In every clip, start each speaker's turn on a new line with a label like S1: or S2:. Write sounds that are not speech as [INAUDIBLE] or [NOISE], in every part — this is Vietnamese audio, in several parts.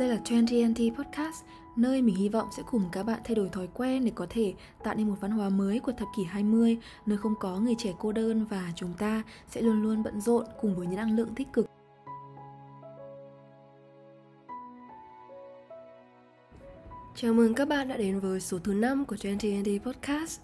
S1: Đây là TrendTNT Podcast, nơi mình hy vọng sẽ cùng các bạn thay đổi thói quen để có thể tạo nên một văn hóa mới của thập kỷ 20, nơi không có người trẻ cô đơn và chúng ta sẽ luôn luôn bận rộn cùng với những năng lượng tích cực. Chào mừng các bạn đã đến với số thứ 5 của TrendTNT Podcast.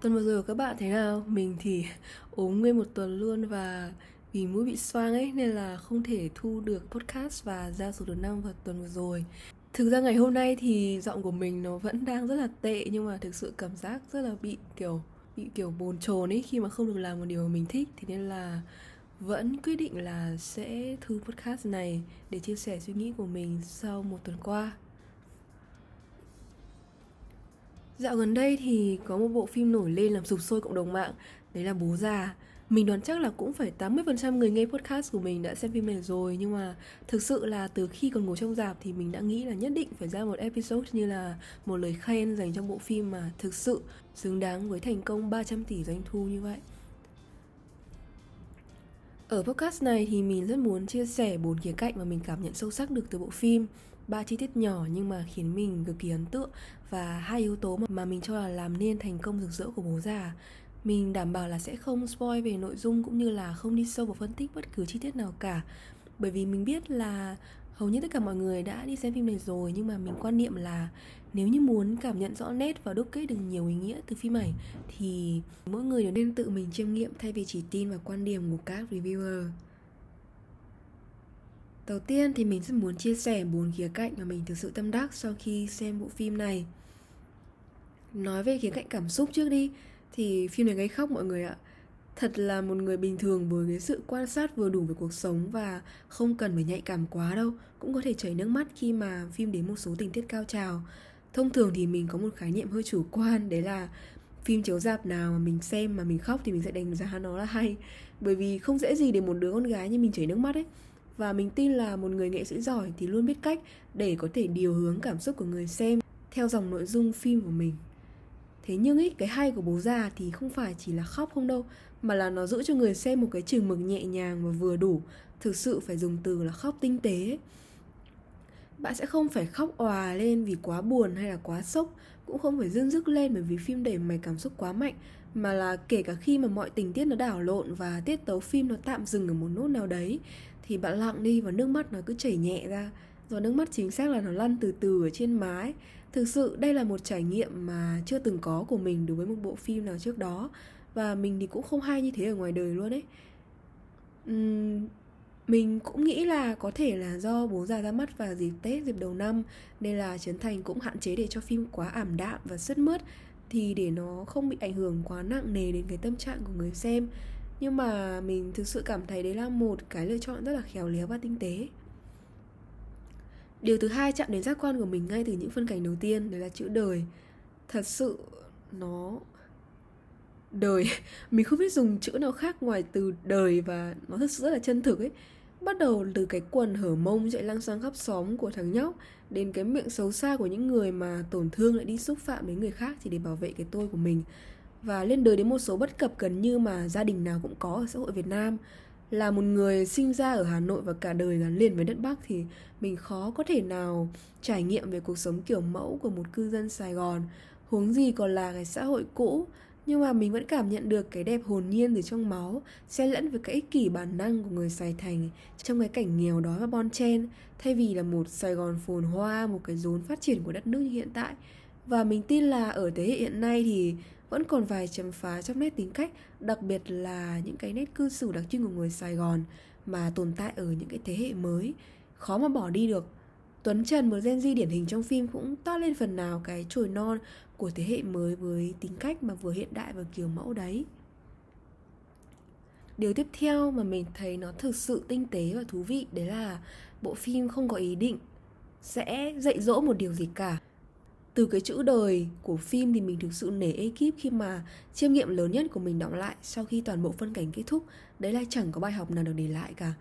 S1: Tuần vừa rồi của các bạn thế nào? Mình thì [LAUGHS] ốm nguyên một tuần luôn và vì mũi bị xoang ấy nên là không thể thu được podcast và ra số thứ năm vào tuần vừa rồi. Thực ra ngày hôm nay thì giọng của mình nó vẫn đang rất là tệ, nhưng mà thực sự cảm giác rất là bị, kiểu bị, kiểu, bồn chồn ấy. Khi mà không được làm một điều mà mình thích thì nên là vẫn quyết định là sẽ thu podcast này để chia sẻ suy nghĩ của mình sau một tuần qua. Dạo gần đây thì có một bộ phim nổi lên làm sụp sôi cộng đồng mạng, Đấy là Bố Già mình đoán chắc là cũng phải 80% người nghe podcast của mình đã xem phim này rồi, nhưng mà thực sự là từ khi còn ngồi trong dạp thì mình đã nghĩ là nhất định phải ra một episode như là một lời khen dành cho bộ phim mà thực sự xứng đáng với thành công 300 tỷ doanh thu như vậy. Ở podcast này thì mình rất muốn chia sẻ bốn khía cạnh mà mình cảm nhận sâu sắc được từ bộ phim ba chi tiết nhỏ nhưng mà khiến mình cực kỳ ấn tượng và hai yếu tố mà mình cho là làm nên thành công rực rỡ của bố già mình đảm bảo là sẽ không spoil về nội dung cũng như là không đi sâu vào phân tích bất cứ chi tiết nào cả. Bởi vì mình biết là hầu như tất cả mọi người đã đi xem phim này rồi, nhưng mà mình quan niệm là nếu như muốn cảm nhận rõ nét và đúc kết được nhiều ý nghĩa từ phim ảnh, thì mỗi người đều nên tự mình chiêm nghiệm thay vì chỉ tin vào quan điểm của các reviewer. Đầu tiên thì mình rất muốn chia sẻ bốn khía cạnh mà mình thực sự tâm đắc sau khi xem bộ phim này. Nói về khía cạnh cảm xúc trước đi thì phim này gây khóc mọi người ạ. Thật là một người bình thường với cái sự quan sát vừa đủ về cuộc sống và không cần phải nhạy cảm quá đâu, cũng có thể chảy nước mắt khi mà phim đến một số tình tiết cao trào. Thông thường thì mình có một khái niệm hơi chủ quan, đấy là phim chiếu dạp nào mà mình xem mà mình khóc thì mình sẽ đánh giá nó là hay. Bởi vì không dễ gì để một đứa con gái như mình chảy nước mắt ấy. Và mình tin là một người nghệ sĩ giỏi thì luôn biết cách để có thể điều hướng cảm xúc của người xem theo dòng nội dung phim của mình thế nhưng ý, cái hay của bố già thì không phải chỉ là khóc không đâu, mà là nó giữ cho người xem một cái chừng mực nhẹ nhàng và vừa đủ. Thực sự phải dùng từ là khóc tinh tế. Bạn sẽ không phải khóc òa lên vì quá buồn hay là quá sốc, cũng không phải dưng dứt lên bởi vì phim đẩy mày cảm xúc quá mạnh, mà là kể cả khi mà mọi tình tiết nó đảo lộn và tiết tấu phim nó tạm dừng ở một nốt nào đấy, thì bạn lặng đi và nước mắt nó cứ chảy nhẹ ra giọt nước mắt chính xác là nó lăn từ từ ở trên má ấy. thực sự đây là một trải nghiệm mà chưa từng có của mình đối với một bộ phim nào trước đó. Và mình thì cũng không hay như thế ở ngoài đời luôn ấy. Uhm, mình cũng nghĩ là có thể là do bố già ra mắt vào dịp Tết, dịp đầu năm Nên là Trấn Thành cũng hạn chế để cho phim quá ảm đạm và sứt mướt Thì để nó không bị ảnh hưởng quá nặng nề đến cái tâm trạng của người xem. Nhưng mà mình thực sự cảm thấy đấy là một cái lựa chọn rất là khéo léo và tinh tế. Điều thứ hai chạm đến giác quan của mình ngay từ những phân cảnh đầu tiên, Đấy là chữ đời. Thật sự nó đời. [LAUGHS] Mình không biết dùng chữ nào khác ngoài từ đời và nó thật sự rất là chân thực ấy. Bắt đầu từ cái quần hở mông chạy lăng sang khắp xóm của thằng nhóc, đến cái miệng xấu xa của những người mà tổn thương lại đi xúc phạm đến người khác chỉ để bảo vệ cái tôi của mình. Và lên đời đến một số bất cập gần như mà gia đình nào cũng có ở xã hội Việt Nam là một người sinh ra ở Hà Nội và cả đời gắn liền với đất Bắc thì mình khó có thể nào trải nghiệm về cuộc sống kiểu mẫu của một cư dân Sài Gòn. Huống gì còn là cái xã hội cũ, nhưng mà mình vẫn cảm nhận được cái đẹp hồn nhiên từ trong máu, xen lẫn với cái ích kỷ bản năng của người Sài Thành trong cái cảnh nghèo đói và bon chen. Thay vì là một Sài Gòn phồn hoa, một cái rốn phát triển của đất nước như hiện tại. Và mình tin là ở thế hệ hiện nay thì vẫn còn vài chấm phá trong nét tính cách, đặc biệt là những cái nét cư xử đặc trưng của người Sài Gòn mà tồn tại ở những cái thế hệ mới khó mà bỏ đi được Tuấn Trần, một Gen Z điển hình trong phim cũng toát lên phần nào cái chồi non của thế hệ mới với tính cách mà vừa hiện đại và kiểu mẫu đấy. Điều tiếp theo mà mình thấy nó thực sự tinh tế và thú vị, đấy là bộ phim không có ý định sẽ dạy dỗ một điều gì cả. Từ cái chữ đời của phim thì mình thực sự nể ekip khi mà chiêm nghiệm lớn nhất của mình đọng lại sau khi toàn bộ phân cảnh kết thúc, đấy là chẳng có bài học nào được để lại cả.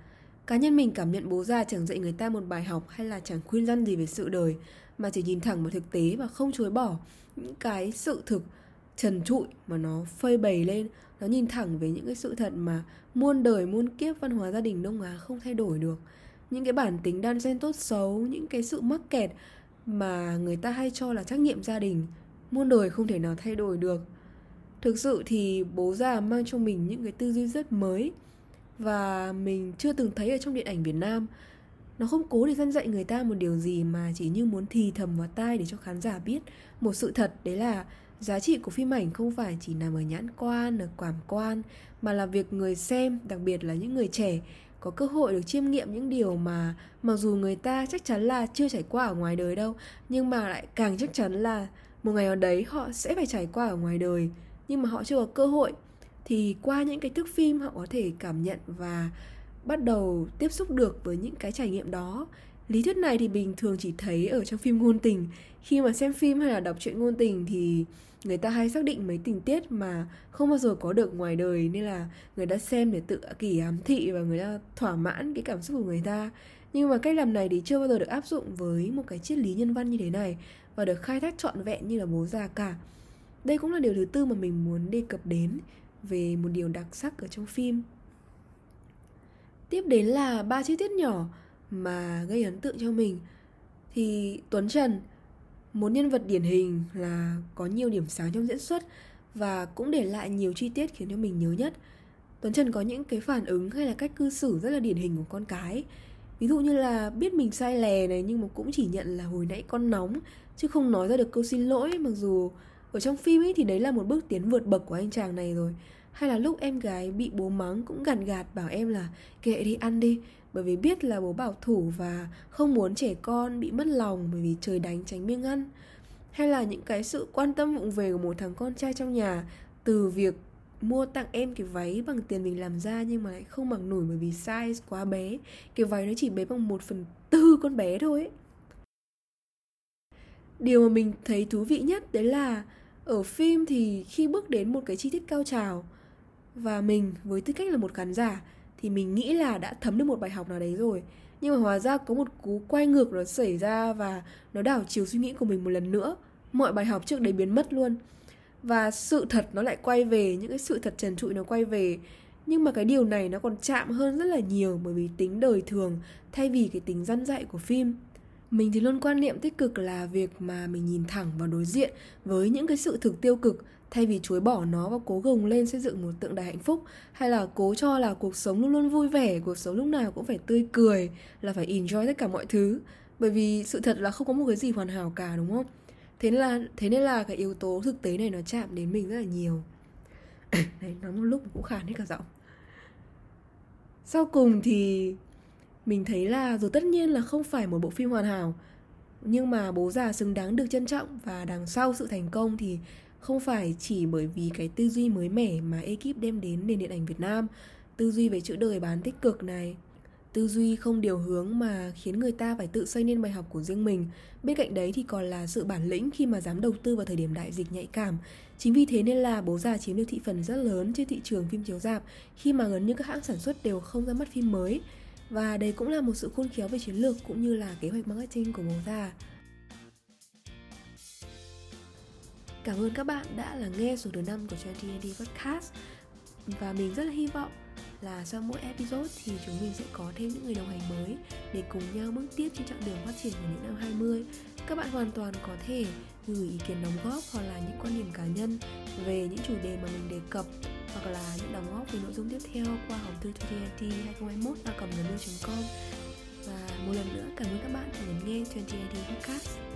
S1: Cá nhân mình cảm nhận bố già chẳng dạy người ta một bài học hay là chẳng khuyên răn gì về sự đời mà chỉ nhìn thẳng vào thực tế và không chối bỏ những cái sự thực trần trụi mà nó phơi bày lên. Nó nhìn thẳng về những cái sự thật mà muôn đời muôn kiếp văn hóa gia đình đông á không thay đổi được. Những cái bản tính đan xen tốt xấu những cái sự mắc kẹt mà người ta hay cho là trách nhiệm gia đình, muôn đời không thể nào thay đổi được. Thực sự thì bố già mang trong mình những cái tư duy rất mới và mình chưa từng thấy ở trong điện ảnh Việt Nam. Nó không cố để dân dạy người ta một điều gì mà chỉ như muốn thì thầm vào tai để cho khán giả biết một sự thật, đấy là giá trị của phim ảnh không phải chỉ nằm ở nhãn quan, ở cảm quan, mà là việc người xem, đặc biệt là những người trẻ có cơ hội được chiêm nghiệm những điều mà mặc dù người ta chắc chắn là chưa trải qua ở ngoài đời đâu, nhưng mà lại càng chắc chắn là một ngày nào đấy họ sẽ phải trải qua ở ngoài đời. Nhưng mà họ chưa có cơ hội. Thì qua những cái thước phim họ có thể cảm nhận và bắt đầu tiếp xúc được với những cái trải nghiệm đó lý thuyết này thì bình thường chỉ thấy ở trong phim ngôn tình. Khi mà xem phim hay là đọc truyện ngôn tình thì người ta hay xác định mấy tình tiết mà không bao giờ có được ngoài đời, nên là người ta xem để tự kỷ ám thị và người ta thỏa mãn cái cảm xúc của người ta. Nhưng mà cách làm này thì chưa bao giờ được áp dụng với một cái triết lý nhân văn như thế này và được khai thác trọn vẹn như là bố già cả. Đây cũng là điều thứ tư mà mình muốn đề cập đến về một điều đặc sắc ở trong phim. Tiếp đến là ba chi tiết nhỏ mà gây ấn tượng cho mình. Thì tuấn trần, một nhân vật điển hình là có nhiều điểm sáng trong diễn xuất và cũng để lại nhiều chi tiết khiến cho mình nhớ nhất. Tuấn trần có những cái phản ứng hay là cách cư xử rất là điển hình của con cái. Ví dụ như là biết mình sai lè này, nhưng mà cũng chỉ nhận là hồi nãy con nóng, chứ không nói ra được câu xin lỗi. Mặc dù ở trong phim ấy thì đấy là một bước tiến vượt bậc của anh chàng này rồi. Hay là lúc em gái bị bố mắng cũng gằn gạt bảo em là kệ đi, ăn đi bởi vì biết là bố bảo thủ và không muốn trẻ con bị mất lòng bởi vì trời đánh tránh miếng ăn hay là những cái sự quan tâm vụng về của một thằng con trai trong nhà từ việc mua tặng em cái váy bằng tiền mình làm ra nhưng mà lại không bằng nổi bởi vì size quá bé cái váy nó chỉ bé bằng một phần tư con bé thôi ấy. điều mà mình thấy thú vị nhất đấy là ở phim thì khi bước đến một cái chi tiết cao trào và mình với tư cách là một khán giả thì mình nghĩ là đã thấm được một bài học nào đấy rồi. Nhưng mà hóa ra có một cú quay ngược nó xảy ra và nó đảo chiều suy nghĩ của mình một lần nữa. Mọi bài học trước đấy biến mất luôn. Và sự thật nó lại quay về, những cái sự thật trần trụi nó quay về. Nhưng mà cái điều này nó còn chạm hơn rất là nhiều bởi vì tính đời thường thay vì cái tính răn dạy của phim. Mình thì luôn quan niệm tích cực là việc mà mình nhìn thẳng vào đối diện với những cái sự thực tiêu cực thay vì chối bỏ nó và cố gồng lên xây dựng một tượng đài hạnh phúc, hay là cố cho là cuộc sống luôn luôn vui vẻ, cuộc sống lúc nào cũng phải tươi cười, là phải enjoy tất cả mọi thứ. Bởi vì sự thật là không có một cái gì hoàn hảo cả, đúng không? Thế nên là, thế nên là cái yếu tố thực tế này nó chạm đến mình rất là nhiều. [COUGHS] Đấy, nói một lúc cũng khàn hết cả giọng. Sau cùng thì mình thấy là dù tất nhiên là không phải một bộ phim hoàn hảo, nhưng mà bố già xứng đáng được trân trọng và đằng sau sự thành công thì không phải chỉ bởi vì cái tư duy mới mẻ mà ekip đem đến nền điện ảnh Việt Nam. Tư duy về chữ đời bán tích cực này. Tư duy không điều hướng mà khiến người ta phải tự xây nên bài học của riêng mình. Bên cạnh đấy thì còn là sự bản lĩnh khi mà dám đầu tư vào thời điểm đại dịch nhạy cảm. Chính vì thế nên là bố già chiếm được thị phần rất lớn trên thị trường phim chiếu rạp, khi mà gần như các hãng sản xuất đều không ra mắt phim mới. Và đây cũng là một sự khôn khéo về chiến lược cũng như là kế hoạch marketing của bố già. Cảm ơn các bạn đã là nghe số thứ 5 của TND Podcast. Và mình rất là hy vọng là sau mỗi episode thì chúng mình sẽ có thêm những người đồng hành mới để cùng nhau bước tiếp trên chặng đường phát triển của những năm 20. Các bạn hoàn toàn có thể gửi ý kiến đóng góp hoặc là những quan điểm cá nhân về những chủ đề mà mình đề cập hoặc là những đóng góp về nội dung tiếp theo qua hòm thư TNT 2021 a com. Và một lần nữa cảm ơn các bạn đã lắng nghe 20 Podcast.